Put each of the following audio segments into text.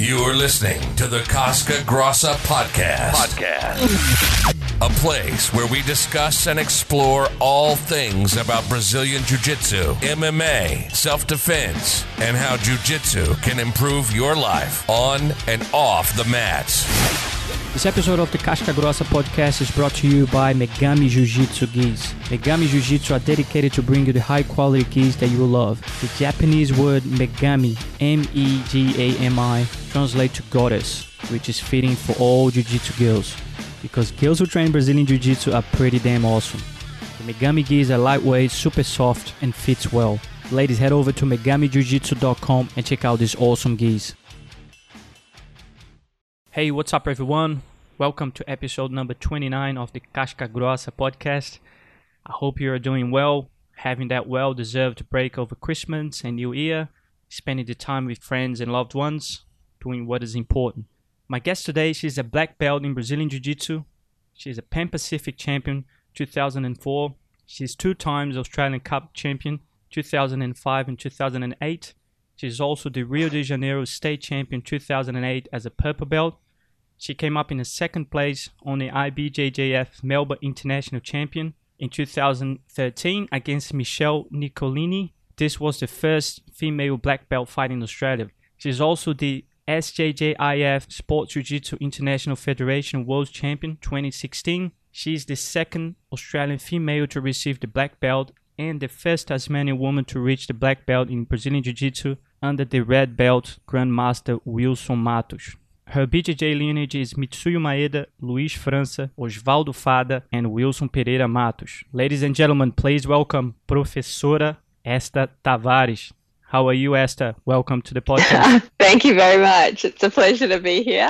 You're listening to the Casca Grossa Podcast. Podcast. A place where we discuss and explore all things about Brazilian Jiu Jitsu, MMA, self defense, and how Jiu Jitsu can improve your life on and off the mats. This episode of the Casca Grossa podcast is brought to you by Megami Jiu-Jitsu gis. Megami Jiu-Jitsu are dedicated to bring you the high-quality gis that you love. The Japanese word Megami, M-E-G-A-M-I, translates to goddess, which is fitting for all Jiu-Jitsu girls. Because girls who train Brazilian Jiu-Jitsu are pretty damn awesome. The Megami gis are lightweight, super soft, and fits well. Ladies, head over to megamijujitsu.com and check out these awesome gis. Hey, what's up, everyone? Welcome to episode number 29 of the Casca Grossa podcast. I hope you are doing well, having that well deserved break over Christmas and New Year, spending the time with friends and loved ones, doing what is important. My guest today, she's a black belt in Brazilian Jiu Jitsu. She's a Pan Pacific champion 2004. She's two times Australian Cup champion 2005 and 2008. She's also the Rio de Janeiro State Champion 2008 as a purple belt. She came up in the second place on the IBJJF Melbourne International Champion in 2013 against Michelle Nicolini. This was the first female black belt fight in Australia. She's also the SJJIF Sports Jiu-Jitsu International Federation World Champion 2016. She is the second Australian female to receive the black belt and the first Tasmanian woman to reach the black belt in Brazilian Jiu-Jitsu under the red belt Grandmaster Wilson Matos. Her BJJ lineage is Mitsuyo Maeda, Luiz França, Osvaldo Fadda, and Wilson Pereira Matos. Ladies and gentlemen, please welcome Professora Esther Tavares. How are you, Esther? Welcome to the podcast. Thank you very much. It's a pleasure to be here.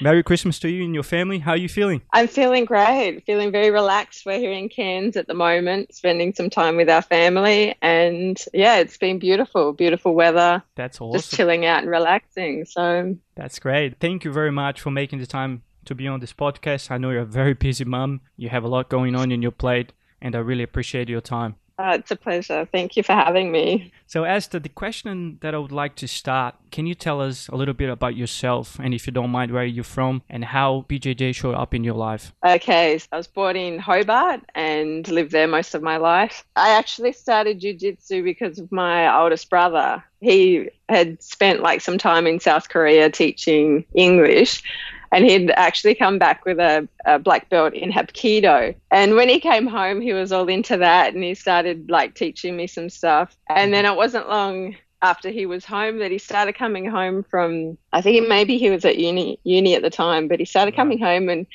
Merry Christmas to you and your family. How are you feeling? I'm feeling great, feeling very relaxed. We're here in Cairns at the moment, spending some time with our family. And yeah, it's been beautiful, beautiful weather. That's awesome. Just chilling out and relaxing. So that's great. Thank you very much for making the time to be on this podcast. I know you're a very busy mom, you have a lot going on in your plate, and I really appreciate your time. Uh, it's a pleasure. Thank you for having me. So, Esther, the question that I would like to start can you tell us a little bit about yourself and, if you don't mind, where you're from and how BJJ showed up in your life? Okay, so I was born in Hobart and lived there most of my life. I actually started Jiu Jitsu because of my oldest brother. He had spent like some time in South Korea teaching English and he'd actually come back with a, a, black belt in Hapkido. And when he came home, he was all into that, and he started like teaching me some stuff. And then it wasn't long after he was home that he started coming home from. I think maybe he was at uni uni at the time, but he started coming home and.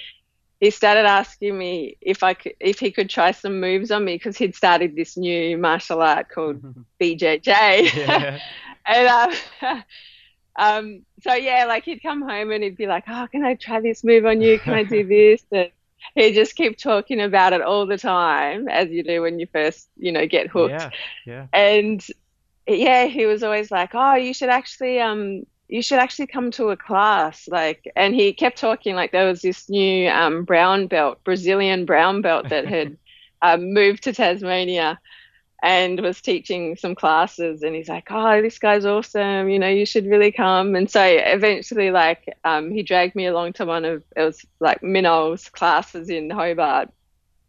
He started asking me if I could, if he could try some moves on me because he'd started this new martial art called BJJ, and uh, um, so yeah, like he'd come home and he'd be like, "Oh, can I try this move on you? Can I do this?" And he'd just keep talking about it all the time, as you do when you first, you know, get hooked. Yeah, yeah. And yeah, he was always like, "Oh, you should actually, um, you should actually come to a class." Like, and he kept talking like there was this new um, brown belt, Brazilian brown belt that had um, moved to Tasmania and was teaching some classes and he's like oh this guy's awesome. You know you should really come. And so eventually like um, he dragged me along to one of it was like Minnow's classes in Hobart.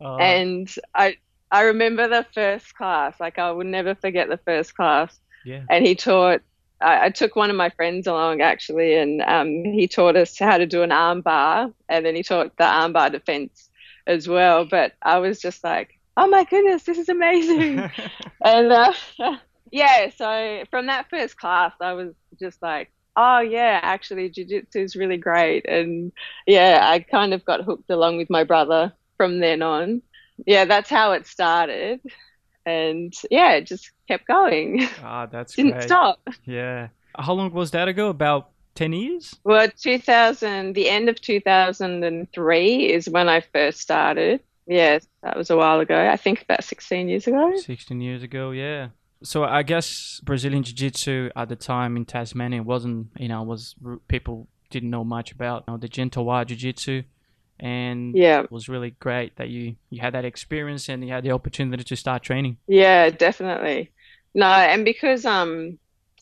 Uh, and I I remember the first class. Like I will never forget the first class. Yeah. And he taught I, I took one of my friends along actually and um, he taught us how to do an armbar and then he taught the armbar defense as well. But I was just like oh my goodness, this is amazing. and uh, yeah, so from that first class, I was just like, oh yeah, actually, jiu-jitsu is really great. And yeah, I kind of got hooked along with my brother from then on. Yeah, that's how it started. And yeah, it just kept going. Ah, that's Didn't great. stop. Yeah. How long was that ago? About 10 years? Well, 2000, the end of 2003 is when I first started. Yes, that was a while ago. I think about 16 years ago. 16 years ago, yeah. So I guess Brazilian Jiu-Jitsu at the time in Tasmania wasn't, you know, was people didn't know much about you know, the Gentlewa Jiu-Jitsu and yeah. it was really great that you you had that experience and you had the opportunity to start training. Yeah, definitely. No, and because um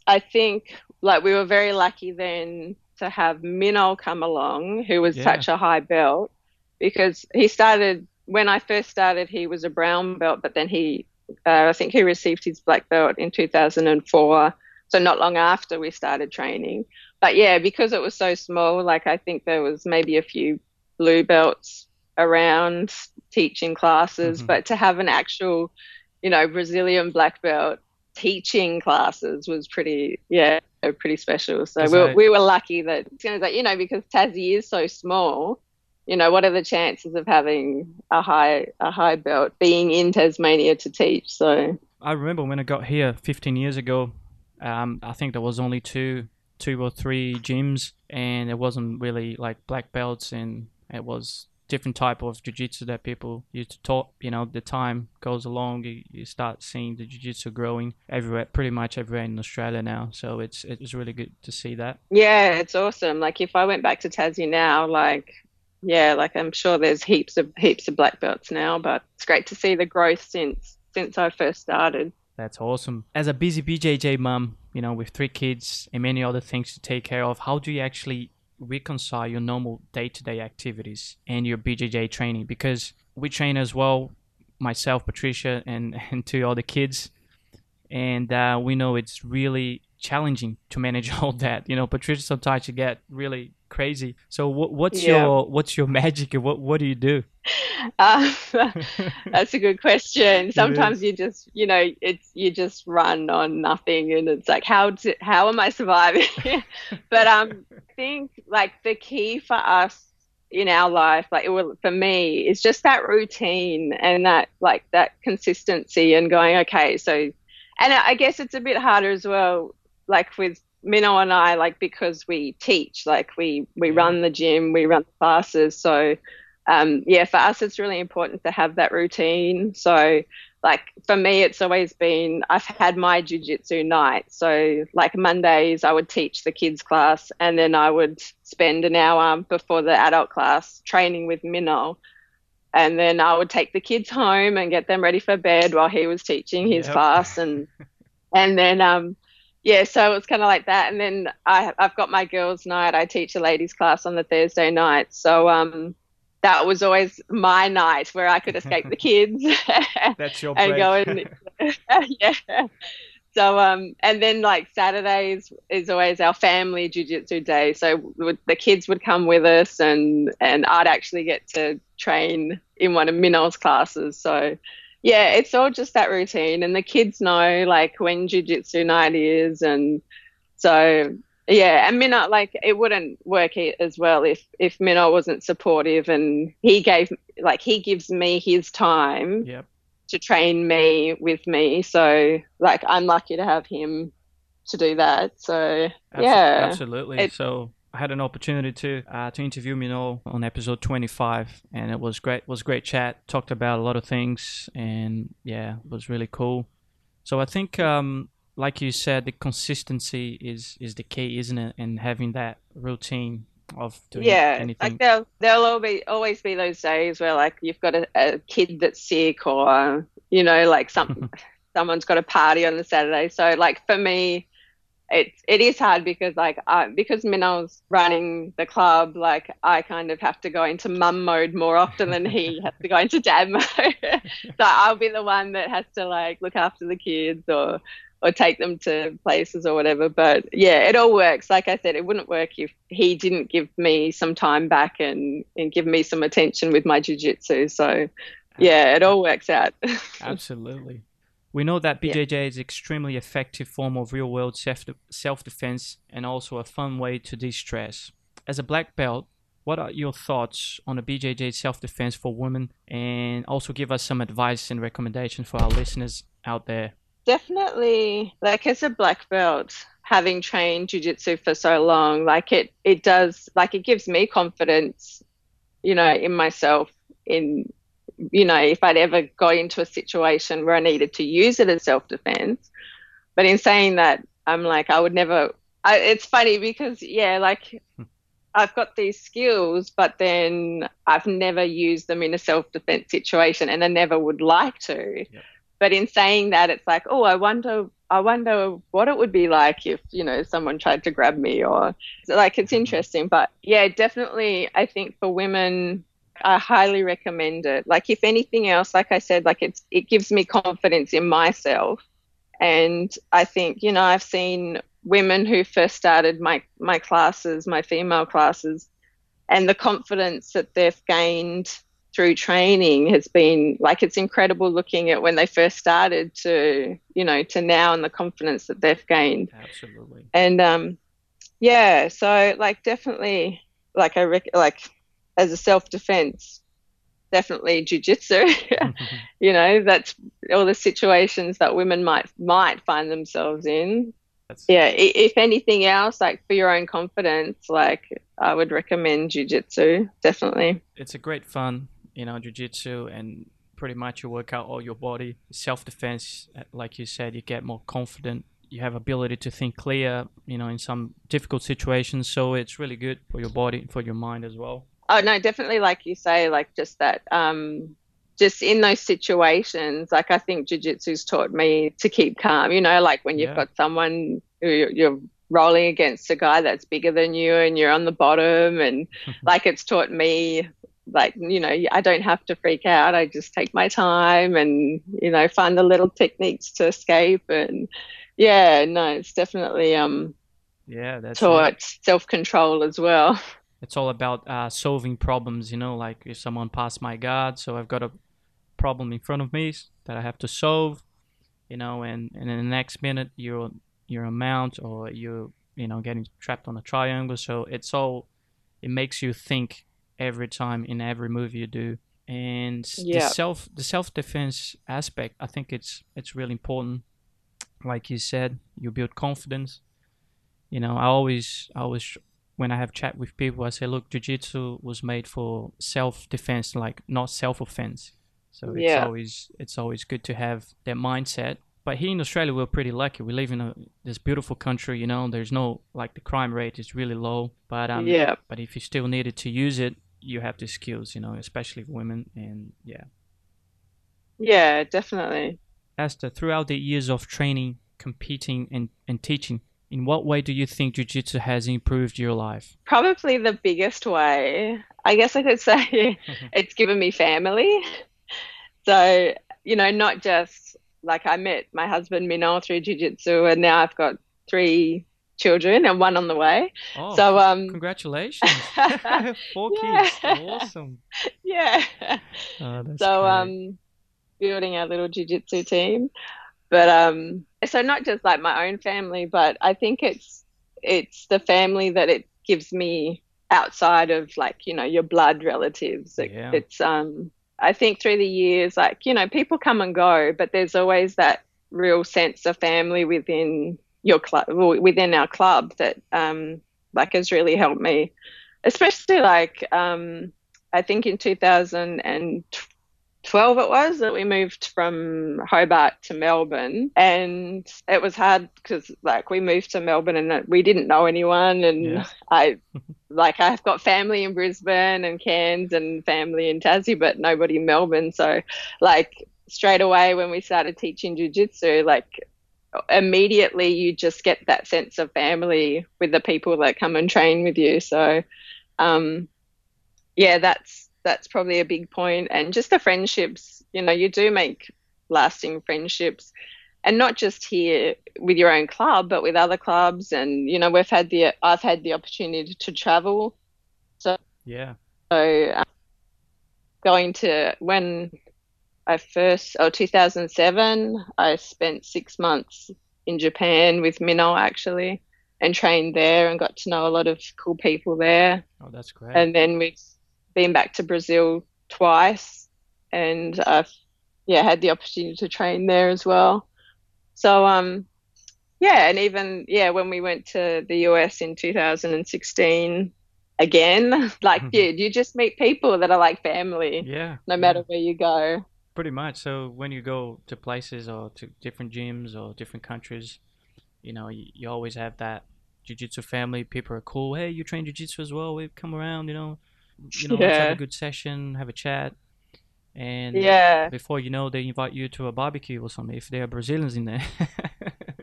I think like we were very lucky then to have Minol come along, who was Yeah. such a high belt, because he started when I first started. He was a brown belt, but then he, uh, I think he received his black belt in 2004. So not long after we started training. But yeah, because it was so small, like I think there was maybe a few blue belts around teaching classes, Mhm. but to have an actual, you know, Brazilian black belt teaching classes was pretty, yeah, pretty special. So we, were we were lucky that, you know, because Tassie is so small, you know, what are the chances of having a high a high belt being in Tasmania to teach? So I remember when I got here 15 years ago. Um, I think there was only two, two or three gyms, and it wasn't really like black belts, and it was different type of jiu-jitsu that people used to talk. You know, the time goes along, you, you start seeing the jiu-jitsu growing everywhere, pretty much everywhere in Australia now. So it's it's really good to see that. Yeah, it's awesome. Like if I went back to Tassie now, like yeah, like I'm sure there's heaps of heaps of black belts now, but it's great to see the growth since since I first started. That's awesome. As a busy BJJ mum, you know, with three kids and many other things to take care of, how do you actually reconcile your normal day-to-day activities and your BJJ training? Because we train as well, myself, Patricia, and and two other kids, and uh, we know it's really challenging to manage all that. You know, Patricia sometimes you get really crazy. So what, what's Yeah. your what's your magic? and What what do you do? Um, that's a good question. Sometimes you just, you know, it's you just run on nothing, and it's like, how do, how am I surviving? but um, I think like the key for us in our life, like it will, for me, is just that routine and that like that consistency and going, okay, so, and I guess it's a bit harder as well, like with Minnow and I, like because we teach, like we we Yeah. run the gym, we run classes, so um, yeah, for us, it's really important to have that routine. So, like for me, it's always been I've had my jujitsu night. So, like Mondays, I would teach the kids class, and then I would spend an hour before the adult class training with Minnow. And then I would take the kids home and get them ready for bed while he was teaching his Yep. class, and and then um, yeah, so it was kind of like that. And then I, I've got my girls' night. I teach a ladies' class on the Thursday night. So um, that was always my night where I could escape the kids That's your and break. go and yeah. So um, and then like Saturdays is always our family jujitsu day. So would, the kids would come with us, and and I'd actually get to train in one of Minnow's classes. So yeah, it's all just that routine, and the kids know like when jujitsu night is, and so yeah, and Minnow like it wouldn't work as well if if Minnow wasn't supportive, and he gave like he gives me his time Yep. to train me with me. So like I'm lucky to have him to do that. So Abso- yeah. absolutely. It- so had an opportunity to uh, to interview Minol on episode 25, and it was great. It Was great chat. Talked about a lot of things, and yeah, it was really cool. So I think, um, like you said, the consistency is is the key, isn't it? And having that routine of doing yeah, anything. like there'll there'll always be always be those days where like you've got a, a kid that's sick or you know like some someone's got a party on the Saturday. So like for me, it it is hard because like I, because Minnow's running the club, like I kind of have to go into mum mode more often than he has to go into dad mode. so I'll be the one that has to like look after the kids or or take them to places or whatever. But yeah, it all works. Like I said, it wouldn't work if he didn't give me some time back and and give me some attention with my jujitsu. So yeah, it all works out. Absolutely. We know that Yeah. BJJ is extremely effective form of real-world self self-defense and also a fun way to de-stress. As a black belt, what are your thoughts on a BJJ self-defense for women, and also give us some advice and recommendations for our listeners out there. Definitely, like as a black belt, having trained jujitsu for so long, like it, it does, like it gives me confidence, you know, in myself. In, you know, if I'd ever got into a situation where I needed to use it as self defense. But in saying that, I'm like, I would never. I, it's funny because yeah, like hmm. I've got these skills, but then I've never used them in a self defense situation, and I never would like to. But in saying that, it's like, oh, I wonder I wonder what it would be like if, you know, someone tried to grab me or like it's hmm. interesting. But yeah, definitely, I think for women, I highly recommend it. Like, if anything else, like I said, like it's, it gives me confidence in myself. And I think, you know, I've seen women who first started my, my classes, my female classes, and the confidence that they've gained through training has been like it's incredible looking at when they first started to you know to now and the confidence that they've gained Absolutely. and um yeah so like definitely like i rec- like as a self-defense definitely jiu-jitsu you know that's all the situations that women might might find themselves in That's, yeah if anything else like for your own confidence like i would recommend jiu-jitsu definitely it's a great fun, you know, jujitsu and pretty much you work out all your body. Self defense, uh, like you said, you get more confident. You have ability to think clear, you know, in some difficult situations. So it's really good for your body, for your mind as well. Oh no, definitely like you say, like just that um just in those situations, like I think jiu-jitsu's taught me to keep calm, you know, like when you've Yeah. got someone who you're rolling against a guy that's bigger than you and you're on the bottom and like it's taught me like you know I don't have to freak out I just take my time and you know find the little techniques to escape and yeah no it's definitely um Yeah, that's it. taught self-control as well it's all about uh, solving problems you know like if someone passed my guard so i've got a problem in front of me that i have to solve you know and, and in the next minute you're you're a mount or you're you know getting trapped on a triangle. So it's all it makes you think every time in every move you do. And the self the self defense aspect i think it's it's really important. Like you said you build confidence. You know i always i always when I have chat with people, I say, look, jujitsu was made for self-defense, like not self-offense. So it's Yeah. always it's always good to have that mindset. But here in Australia, we're pretty lucky. We live in a this beautiful country. You know, there's no like the crime rate is really low. But um, yeah But if you still needed to use it, you have the skills. You know, especially women. And yeah, yeah definitely Esther, throughout the years of training, competing, and and teaching, in what way do you think jujitsu has improved your life? Probably the biggest way, I guess I could say, it's given me family. So, you know, not just like I met my husband Minol through Jiu Jitsu, and now I've got three children and one on the way. Oh, So, um, congratulations! Four kids, awesome. yeah. Oh, that's so, great. um, building our little Jiu Jitsu team. But um, so not just like my own family, but I think it's it's the family that it gives me outside of like you know your blood relatives. It- Yeah. It's um, I think through the years, like you know, people come and go, but there's always that real sense of family within your club, within our club that um, like has really helped me, especially like um, I think in 2012 it was that we moved from Hobart to Melbourne, and it was hard because like we moved to Melbourne and we didn't know anyone, and Yeah. I like I've got family in Brisbane and Cairns and family in Tassie, but nobody in Melbourne. So like straight away when we started teaching jujitsu, like immediately you just get that sense of family with the people that come and train with you. So um yeah, that's that's probably a big point. And just the friendships, you know, you do make lasting friendships. And not just here with your own club, but with other clubs. And you know, we've had the I've had the opportunity to travel. So yeah, So um, going to when I first, oh, 2007, I spent six months in Japan with Minnow actually and trained there and got to know a lot of cool people there. oh, that's great. And then we've been back to Brazil twice and I've, yeah, had the opportunity to train there as well. So, um, yeah, and even, yeah, when we went to the US in 2016, again, like, yeah, you just meet people that are like family yeah, no yeah, matter where you go. pretty much. So when you go to places or to different gyms or different countries, you know, you, you always have that jiu-jitsu family. People are cool. Hey, you train jiu-jitsu as well? We've come around, you know, you know, let's have a good session, have a chat, and Yeah. before you know, they invite you to a barbecue or something if there are Brazilians in there.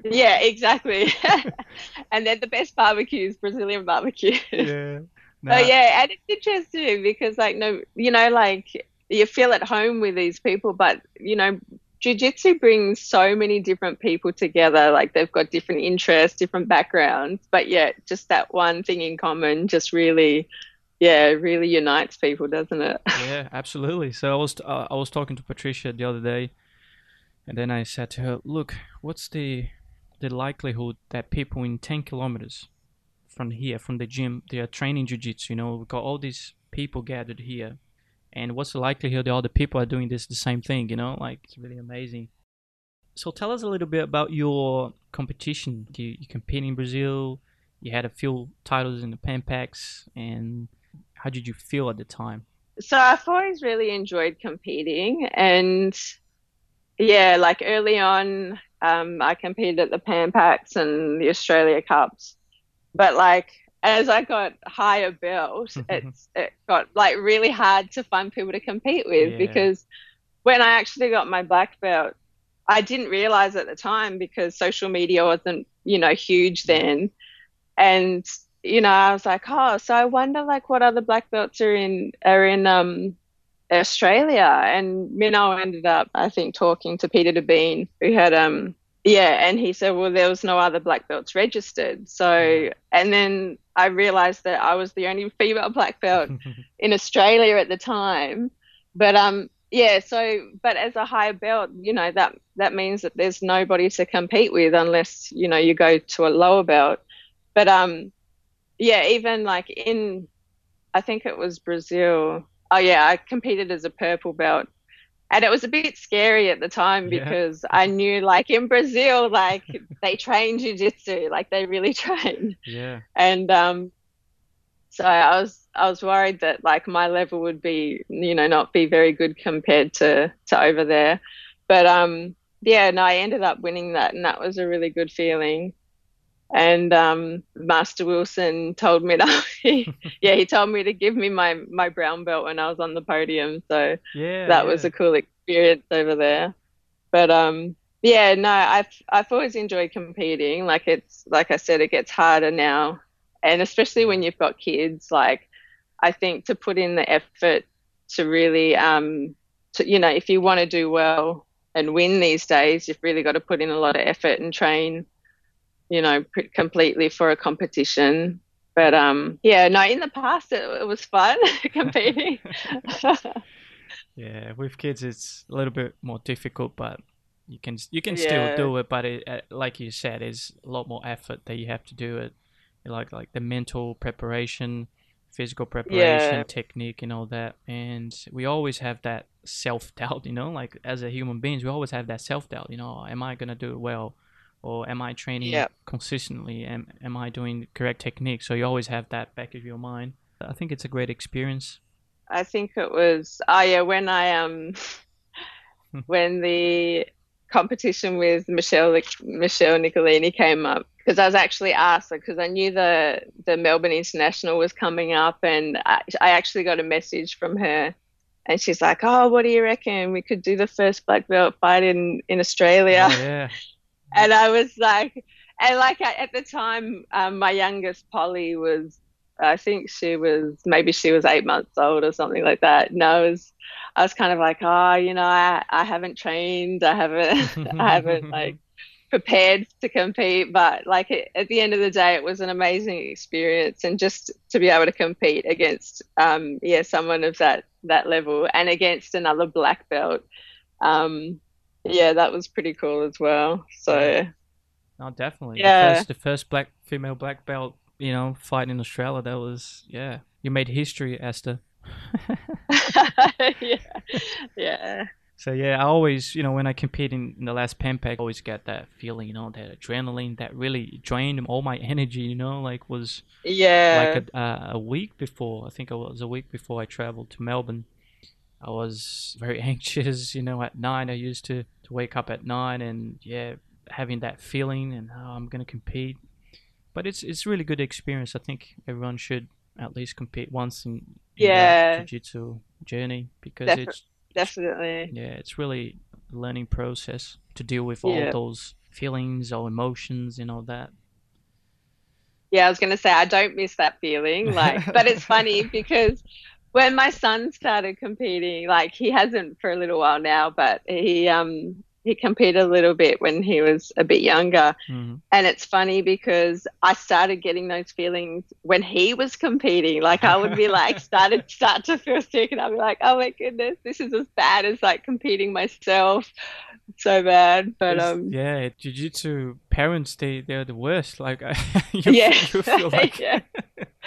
Yeah, exactly. and then the best barbecue is Brazilian barbecue. yeah. Oh yeah, and it's interesting because like no, you know, like you feel at home with these people, but you know, jiu-jitsu brings so many different people together. Like they've got different interests, different backgrounds, but yet just that one thing in common just really, yeah, it really unites people, doesn't it? yeah, absolutely. So I was uh, I was talking to Patricia the other day, and then I said to her, "Look, what's the the likelihood that people in ten kilometers from here, from the gym, they are training jiu-jitsu. You know, we've got all these people gathered here, and what's the likelihood that all the people are doing this the same thing? You know, like it's really amazing. So tell us a little bit about your competition. You, you compete in Brazil. You had a few titles in the Pan Pacs, and how did you feel at the time? So I've always really enjoyed competing, and yeah, like early on, um, I competed at the Pan Pacs and the Australia Cups but like as I got higher belt, it's it got like really hard to find people to compete with yeah. because when I actually got my black belt, I didn't realize at the time because social media wasn't you know huge then, and you know I was like, oh, so I wonder like what other black belts are in are in um Australia, and Minnow ended up I think talking to Peter de Been who had um yeah, and he said, well, there was no other black belts registered. So, and then I realized that I was the only female black belt in Australia at the time. But um, yeah, so but as a higher belt, you know that that means that there's nobody to compete with unless you know you go to a lower belt. But um, yeah, even like in, I think it was Brazil. Oh yeah, I competed as a purple belt. And it was a bit scary at the time because yeah. I knew like in Brazil like they train jiu-jitsu like they really train. Yeah. And um so I was I was worried that like my level would be you know not be very good compared to to over there. But um yeah no I ended up winning that and that was a really good feeling and um, Master Wilson told me to, yeah, he told me to give me my my brown belt when I was on the podium. So yeah, that yeah. was a cool experience over there. But um, yeah, no, I've I've always enjoyed competing. Like it's like I said, it gets harder now, and especially when you've got kids. Like I think to put in the effort to really um, to you know, if you want to do well and win these days, you've really got to put in a lot of effort and train you know, completely for a competition. But um, yeah, no, in the past it, it was fun competing. yeah, with kids it's a little bit more difficult, but you can you can yeah. still do it. But it, uh, like you said, it's a lot more effort that you have to do it. Like like the mental preparation, physical preparation, yeah. technique, and all that. And we always have that self doubt, you know, like as a human beings, we always have that self doubt. You know, am I gonna do it well? Or am I training consistently? Am am I doing correct technique? So you always have that back of your mind. I think it's a great experience. I think it was oh yeah when I um when the competition with Michelle Michelle Nicolini came up because I was actually asked because I knew the the Melbourne International was coming up and I, I actually got a message from her and she's like, "Oh, what do you reckon? We could do the first black belt fight in in Australia." Oh, yeah. and I was like, and like at the time, um, my youngest Polly was, I think she was maybe she was eight months old or something like that. And I was, I was kind of like, oh, you know, I, I haven't trained, I haven't, I haven't like prepared to compete, but like at the end of the day, it was an amazing experience, and just to be able to compete against, um, yeah, someone of that that level and against another black belt. Um, yeah, that was pretty cool as well. So, no, definitely. Yeah, the first, the first black female black belt, you know, fight in Australia. That was yeah, you made history, Esther. yeah, yeah. So yeah, I always, you know, when I compete in, in the last Pan Pac, I always get that feeling, you know, that adrenaline that really drained all my energy, you know, like was yeah, like a, uh, a week before. I think it was a week before I traveled to Melbourne. I was very anxious, you know, at nine. I used to wake up at nine and, yeah, having that feeling and oh, I'm going to compete. But it's it's really good experience. I think everyone should at least compete once in, in yeah. jiu-jitsu journey because Def- it's definitely yeah, it's really a learning process to deal with all yeah. those feelings or emotions and all that. Yeah, I was going to say I don't miss that feeling. Like, but it's funny because when my son started competing, like he hasn't for a little while now, but he um he competed a little bit when he was a bit younger. Mm-hmm. And it's funny because I started getting those feelings when he was competing. Like I would be like started start to feel sick and I'd be like, Oh my goodness, this is as bad as like competing myself. So bad. But it's, um Yeah, jiu jitsu parents they they're the worst. Like you, yeah. you feel like yeah.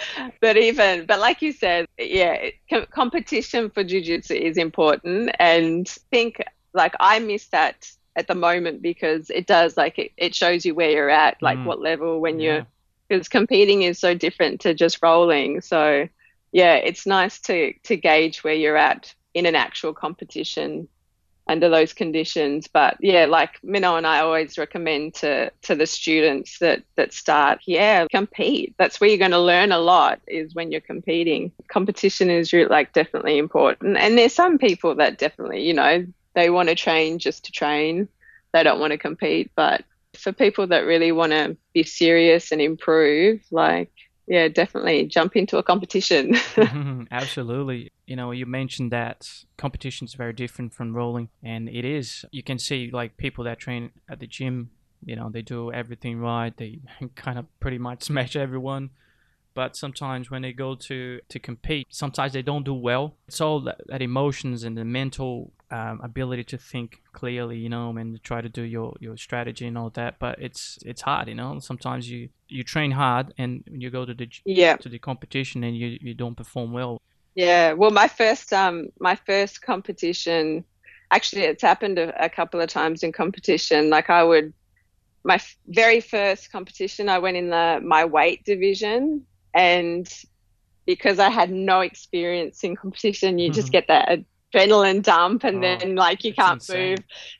but even but like you said, yeah, competition for jiu jitsu is important and think like I miss that at the moment because it does like it, it shows you where you're at, like mm. what level when yeah. you're because competing is so different to just rolling. So yeah, it's nice to to gauge where you're at in an actual competition under those conditions. But yeah, like Minnow and I always recommend to to the students that that start, yeah, compete. That's where you're going to learn a lot is when you're competing. Competition is like definitely important. And there's some people that definitely, you know, they want to train just to train. They don't want to compete. But for people that really want to be serious and improve, like, yeah, definitely jump into a competition. mm-hmm, absolutely. You know, you mentioned that competition is very different from rolling, and it is. You can see like people that train at the gym, you know, they do everything right. They kind of pretty much smash everyone but sometimes when they go to to compete sometimes they don't do well it's all that, that emotions and the mental um, ability to think clearly you know and try to do your your strategy and all that but it's it's hard you know? Sometimes you you train hard and you go to the yeah. to the competition and you you don't perform well. Yeah. Well my first um my first competition actually it's happened a, a couple of times in competition. Like i would my very first competition i went in the my weight division and because I had no experience in competition, you mm-hmm. just get that adrenaline dump and oh, then like you can't insane. move.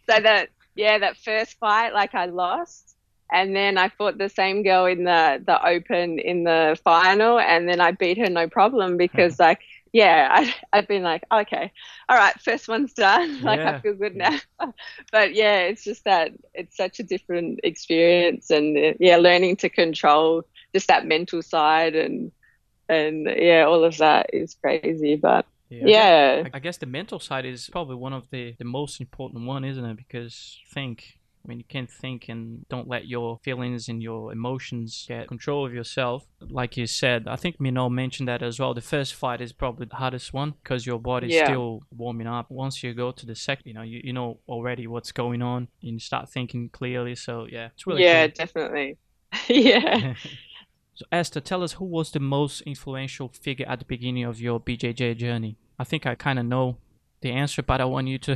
So that yeah, that first fight like I lost. And then I fought the same girl in the the open in the final and then I beat her no problem because like yeah, I, I've been like, okay, all right, first one's done. Like, yeah. I feel good now. but yeah, it's just that it's such a different experience, and uh, yeah, learning to control just that mental side and and yeah, all of that is crazy. But yeah, yeah. I guess the mental side is probably one of the the most important one, isn't it? Because think. I mean, you can't think and don't let your feelings and your emotions get control of yourself. Like you said, I think Minnow mentioned that as well. The first fight is probably the hardest one because your body's yeah. still warming up. Once you go to the second, you know, you, you know already what's going on and you start thinking clearly. So, yeah, it's really Yeah, cool. definitely. yeah. So Esther, tell us who was the most influential figure at the beginning of your BJJ journey. I think I kind of know the answer, but I want you to.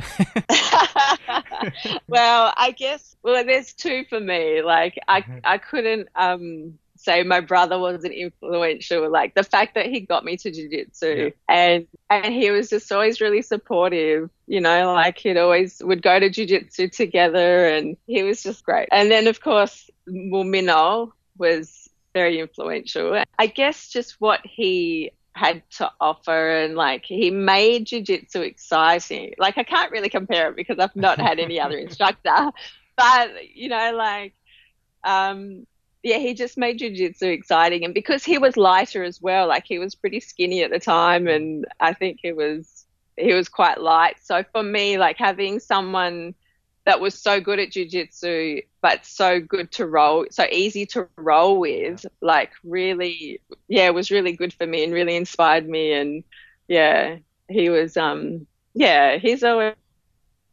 well, I guess well, there's two for me. Like I, mm-hmm. I couldn't um, say my brother wasn't influential. Like the fact that he got me to jiu-jitsu yeah. and and he was just always really supportive. You know, like he'd always would go to jiu-jitsu together, and he was just great. And then of course, Mulmino was very influential. I guess just what he had to offer and like he made jiu-jitsu exciting. Like I can't really compare it because I've not had any other instructor, but you know like um yeah, he just made jiu-jitsu exciting and because he was lighter as well, like he was pretty skinny at the time and I think he was he was quite light. So for me like having someone that was so good at jiu-jitsu but so good to roll so easy to roll with like really yeah was really good for me and really inspired me. And yeah he was um yeah he's always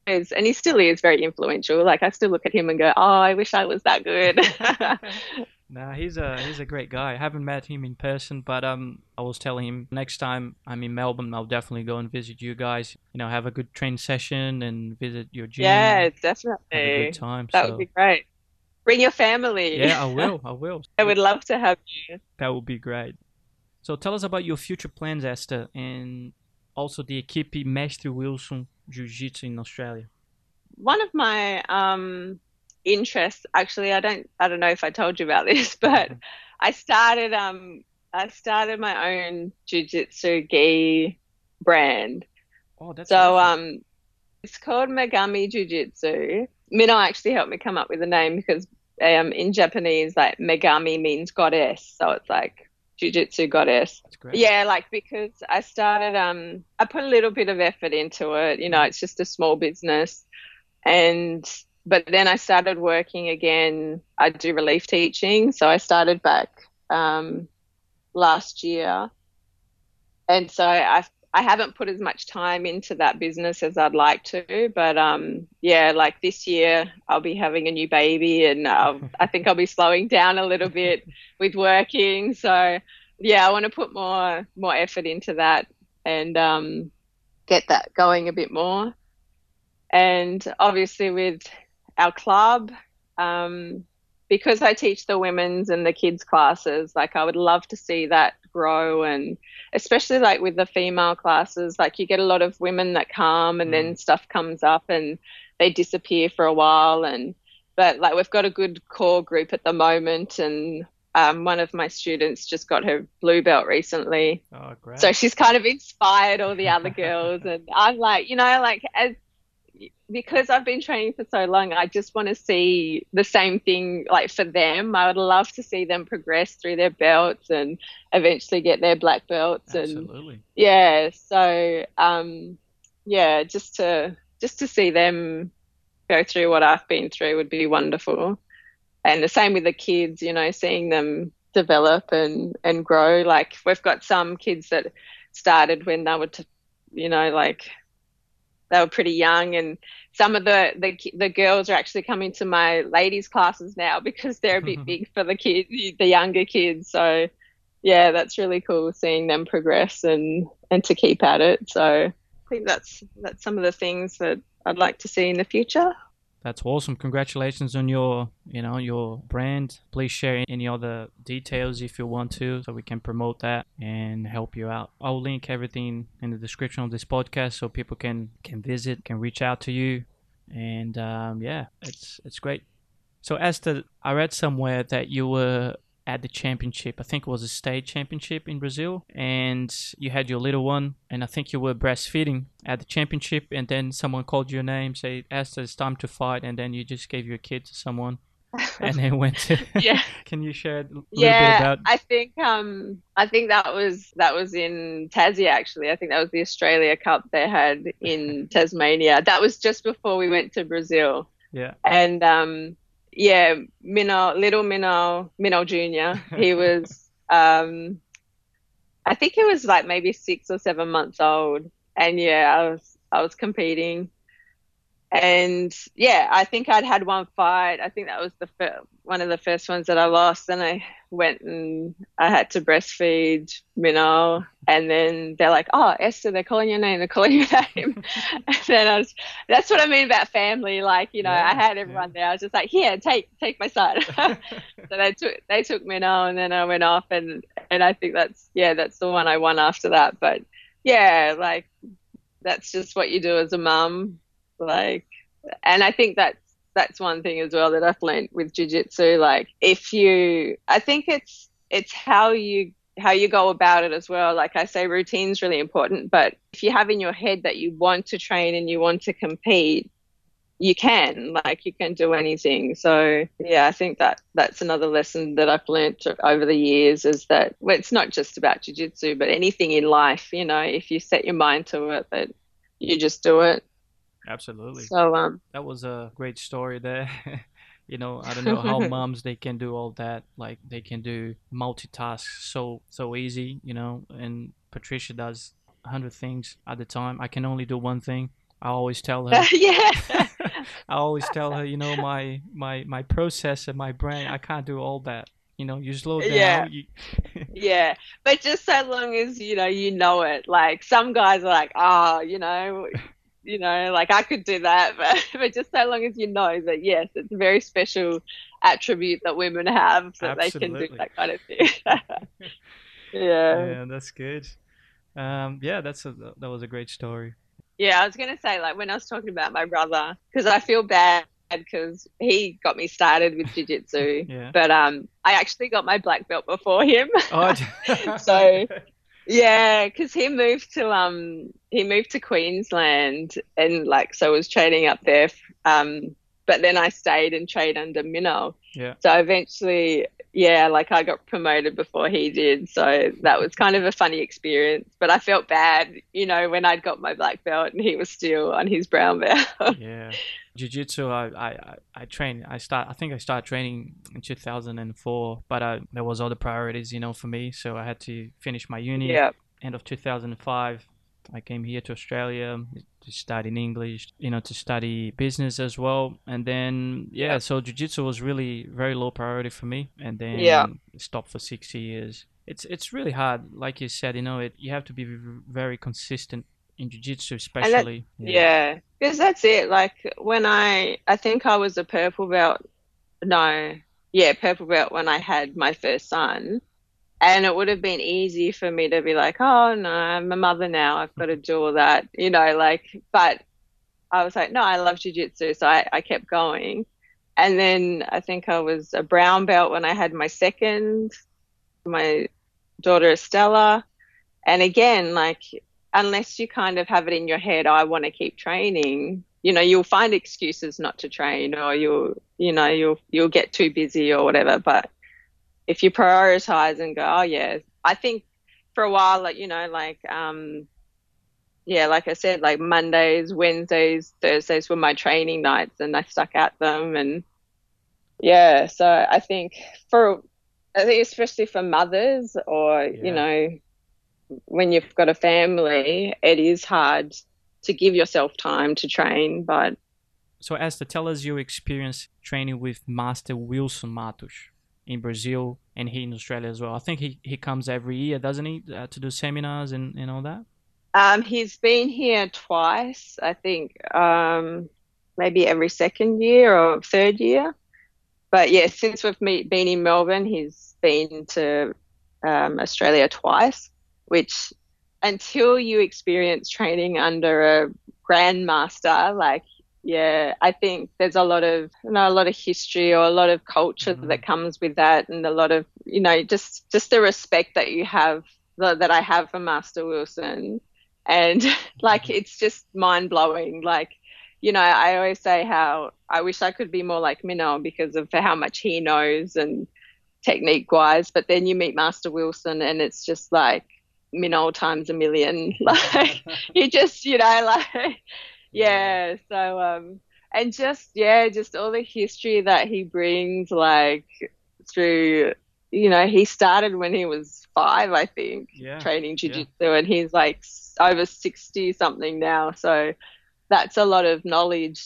and he still is very influential. Like i still look at him and go oh i wish i was that good Nah, he's a he's a great guy. I haven't met him in person, but um, I was telling him next time I'm in Melbourne, I'll definitely go and visit you guys. You know, have a good train session and visit your gym. Yeah, definitely. Have a good time. That so. would be great. Bring your family. Yeah, I will. I will. I would love to have you. That would be great. So tell us about your future plans, Esther, and also the Equipe Mestre Wilson Jiu-Jitsu in Australia. One of my um, interest actually i don't i don't know if i told you about this but mm-hmm. i started um i started my own jiu-jitsu gi brand oh that's so awesome. um it's called megami jiu-jitsu Mino actually helped me come up with the name because um, in Japanese, like Megami means goddess, so it's like jujitsu goddess. That's great. Yeah, like because I started, um, I put a little bit of effort into it. You know, it's just a small business, and but then I started working again. I do relief teaching, so I started back um, last year, and so I I haven't put as much time into that business as I'd like to, but um, yeah, like this year I'll be having a new baby, and I'll, I think I'll be slowing down a little bit with working. So yeah, I want to put more more effort into that and um, get that going a bit more. And obviously with our club, um, because I teach the women's and the kids classes, like I would love to see that grow and especially like with the female classes, like you get a lot of women that come and then stuff comes up and they disappear for a while and but like we've got a good core group at the moment and um, one of my students just got her blue belt recently. Oh, great. So she's kind of inspired all the other girls and I'm like, you know, like as because I've been training for so long, I just want to see the same thing like for them. I would love to see them progress through their belts and eventually get their black belts Absolutely. and yeah, so um yeah, just to just to see them go through what I've been through would be wonderful. And the same with the kids, you know, seeing them develop and and grow. Like we've got some kids that started when they were, t- you know, like they were pretty young and some of the, the the girls are actually coming to my ladies classes now because they're a bit big for the kids the younger kids. So yeah that's really cool seeing them progress and and to keep at it. So i think that's that's some of the things that i'd like to see in the future That's awesome. Congratulations on your, you know, your brand. Please share any other details if you want to so we can promote that and help you out. I'll link everything in the description of this podcast so people can can visit, can reach out to you. And um, yeah, it's it's great. So Esther, I read somewhere that you were at the championship. I think it was a state championship in Brazil, and you had your little one, and I think you were breastfeeding at the championship, and then someone called your name, say, "Esther, it's time to fight," and then you just gave your kid to someone, and then went to. yeah Can you share a little yeah bit about? i think um i think that was that was in tassie actually i think that was the australia cup they had in tasmania that was just before we went to brazil Yeah. and um yeah minnow little minnow minnow junior. He was um i think he was like maybe six or seven months old. And yeah i was i was competing and yeah i think i'd had one fight. I think that was the fir- one of the first ones that i lost. And i went and i had to breastfeed minnow and then they're like oh esther they're calling your name. They're calling your name. And then i was that's what i mean about family. Like you know Yeah, i had everyone there. I was just like here take take my son. So they took they took minnow and then i went off. And and i think that's yeah that's the one i won after that. But yeah like that's just what you do as a mum like and i think that's that's one thing as well that i've learned with jiu-jitsu. Like if you i think it's it's how you how you go about it as well. Like i say routine's really important but if you have in your head that you want to train and you want to compete you can. Like you can do anything. So yeah i think that that's another lesson that i've learned over the years is that well, it's not just about jiu-jitsu but anything in life you know if you set your mind to it that you just do it Absolutely. so um that was a great story there. you know, I don't know how moms they can do all that. Like they can do multitask so so easy. You know, and Patricia does a hundred things at a time. I can only do one thing. I always tell her. yeah I always tell her, you know, my my my process and my brain, I can't do all that. You know, you slow down. Yeah. You, yeah but just so long as you know you know it like some guys are like oh you know you know like i could do that but, but just so long as you know that yes it's a very special attribute that women have that they can do that kind of thing yeah. yeah, that's good. Um, yeah, that's a that was a great story. Yeah, I was going to say, like, when I was talking about my brother, because I feel bad because he got me started with jiu-jitsu, Yeah. but um, I actually got my black belt before him. Oh, So- yeah, because he moved to um he moved to Queensland and like so was training up there. Um, but then I stayed and trained under Minnow. Yeah. So eventually, yeah, like I got promoted before he did. So that was kind of a funny experience. But I felt bad, you know, when I'd got my black belt and he was still on his brown belt. yeah. Jiu-jitsu, I, I, I trained, I start, I think I started training in 2004, but I, there was other priorities, you know, for me. So I had to finish my uni. yeah. End of 2005, I came here to Australia to study English, you know, to study business as well. And then, yeah, Yeah. so jiu-jitsu was really very low priority for me. And then Yeah. stopped for six years. It's it's really hard, like you said. You know, it you have to be very consistent in jiu-jitsu, especially. Yeah, because that's it. Like when I, I think I was a purple belt. No, yeah, purple belt when I had my first son, and it would have been easy for me to be like, oh no, I'm a mother now. I've got to do all that, you know. Like, but I was like, no, I love jujitsu, so I, I kept going. And then I think I was a brown belt when I had my second, my daughter Estella. And again, like unless you kind of have it in your head, I want to keep training, you know, you'll find excuses not to train or you'll, you know, you'll, you'll get too busy or whatever. But if you prioritize and go, oh yeah, I think for a while, like, you know, like, um, yeah, like I said, like Mondays, Wednesdays, Thursdays were my training nights and I stuck at them. And yeah, so I think for, I think especially for mothers or, Yeah. you know, when you've got a family, it is hard to give yourself time to train. But So, Esther, tell us your experience training with Master Wilson Matos in Brazil and here in Australia as well. I think he, he comes every year, doesn't he, uh, to do seminars and, and all that? um, he's been here twice, I think, um, maybe every second year or third year. But yeah, since we've meet, been in Melbourne, he's been to um, Australia twice, which until you experience training under a grandmaster, like yeah, I think there's a lot of you know a lot of history or a lot of culture Mhm. that comes with that, and a lot of you know just just the respect that you have that I have for Master Wilson, and like it's just mind blowing. Like you know, I always say how I wish I could be more like Minnow because of how much he knows and technique wise. But then you meet Master Wilson, and it's just like Minnow times a million. Like you just you know like yeah so um and just yeah just all the history that he brings like through you know he started when he was five i think Yeah. training jiu-jitsu and he's like over 60 something now so that's a lot of knowledge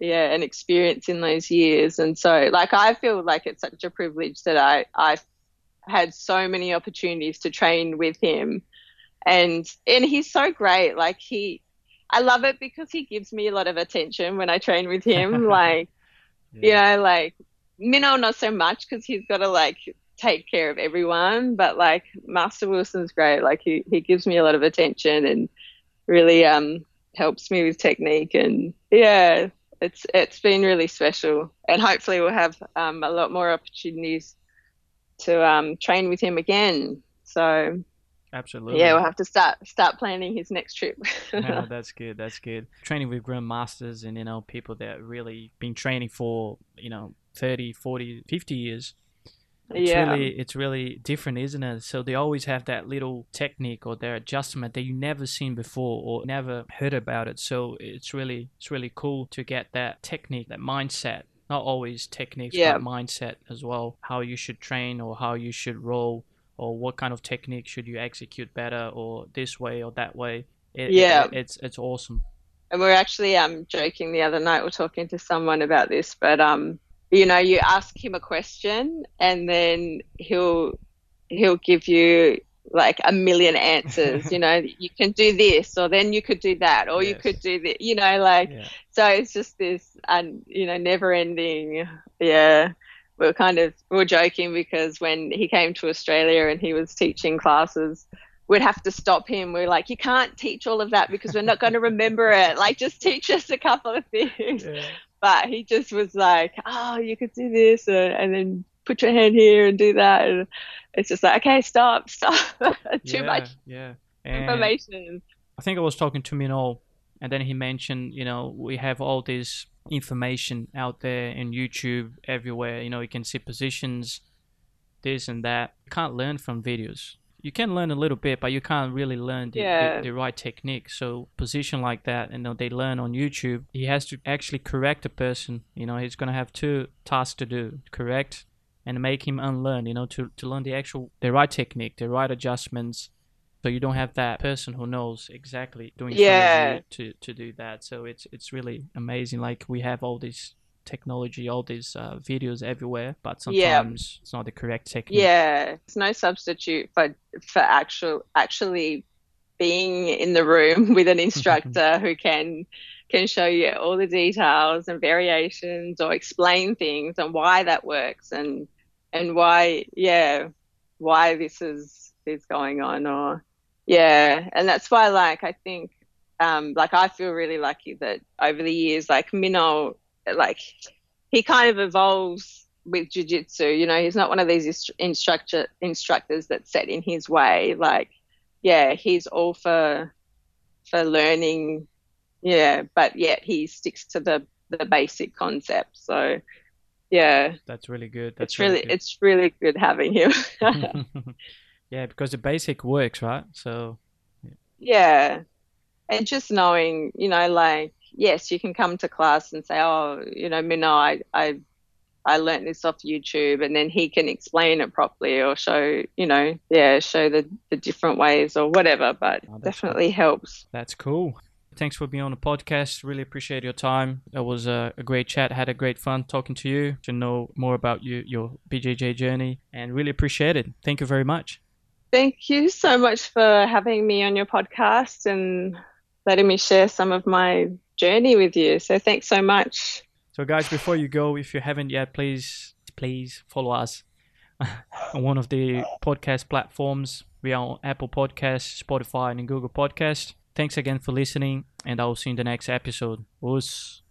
yeah and experience in those years and so like i feel like it's such a privilege that i i had so many opportunities to train with him and and he's so great like he i love it because he gives me a lot of attention when i train with him like you know like minnow not so much because he's got to like take care of everyone but like master wilson's great like he, he gives me a lot of attention and really um helps me with technique and yeah it's it's been really special. And hopefully we'll have um, a lot more opportunities to um, train with him again. So Absolutely. yeah, we'll have to start start planning his next trip. no, that's good. That's good. Training with grandmasters and, you know, people that really been training for, you know, 30, 40, 50 years. It's yeah, really it's really different, isn't it? So they always have that little technique or their adjustment that you never seen before or never heard about it. So it's really it's really cool to get that technique, that mindset. Not always techniques, Yeah. but mindset as well. How you should train or how you should roll or what kind of technique should you execute better or this way or that way. It, Yeah. it- it's it's awesome. and we are actually um joking the other night. We're talking to someone about this, but um, you know, you ask him a question and then he'll he'll give you like a million answers. you know, you can do this, or then you could do that, or you could do this. You know, like Yeah. so it's just this un, you know never ending yeah we are kind of we were joking because when he came to australia and he was teaching classes we'd have to stop him. We're like you can't teach all of that because we're not going to remember it. Like just teach us a couple of things. But he just was like oh you could do this uh, and then put your hand here and do that. And it's just like okay stop stop. Too yeah, much Yeah. And- information. I think I was talking to Minnow, and then he mentioned, you know, we have all these information out there in YouTube everywhere. You know, you can see positions, this and that. You can't learn from videos. You can learn a little bit, but you can't really learn the, Yeah. the, the right technique. So position like that, you know, they learn on YouTube. He has to actually correct a person. You know, he's gonna have two tasks to do: correct and make him unlearn. You know, to to learn the actual the right technique, the right adjustments. So you don't have that person who knows exactly doing Yeah. to to do that. So it's it's really amazing. Like we have all this technology, all these uh, videos everywhere, but Yeah. sometimes it's not the correct technique. Yeah, it's no substitute for for actual actually being in the room with an instructor who can can show you all the details and variations or explain things and why that works and and why yeah why this is is going on or yeah and that's why like I think um like I feel really lucky that over the years like Minnow like he kind of evolves with jujitsu. You know, he's not one of these instructor instructors that set in his way. Like, yeah, he's all for for learning. Yeah, but yet he sticks to the the basic concept. So, yeah, That's really good. That's it's really good. it's really good having him. yeah, because the basic works, right? So yeah, and just knowing, you know, like yes, you can come to class and say, oh, you know, Minnow, I I I learnt this off YouTube, and then he can explain it properly or show, you know, yeah, show the the different ways or whatever. But Oh, definitely helps. That's cool. Thanks for being on the podcast. Really appreciate your time. That was a, a great chat. Had a great fun talking to you to know more about you, your BJJ journey, and really appreciate it. Thank you very much. Thank you so much for having me on your podcast and letting me share some of my journey with you. So thanks so much. So, guys, before you go, if you haven't yet, please, please follow us on one of the podcast platforms. We are on Apple Podcasts, Spotify, and Google Podcast. Thanks again for listening, and I will see you in the next episode. Us.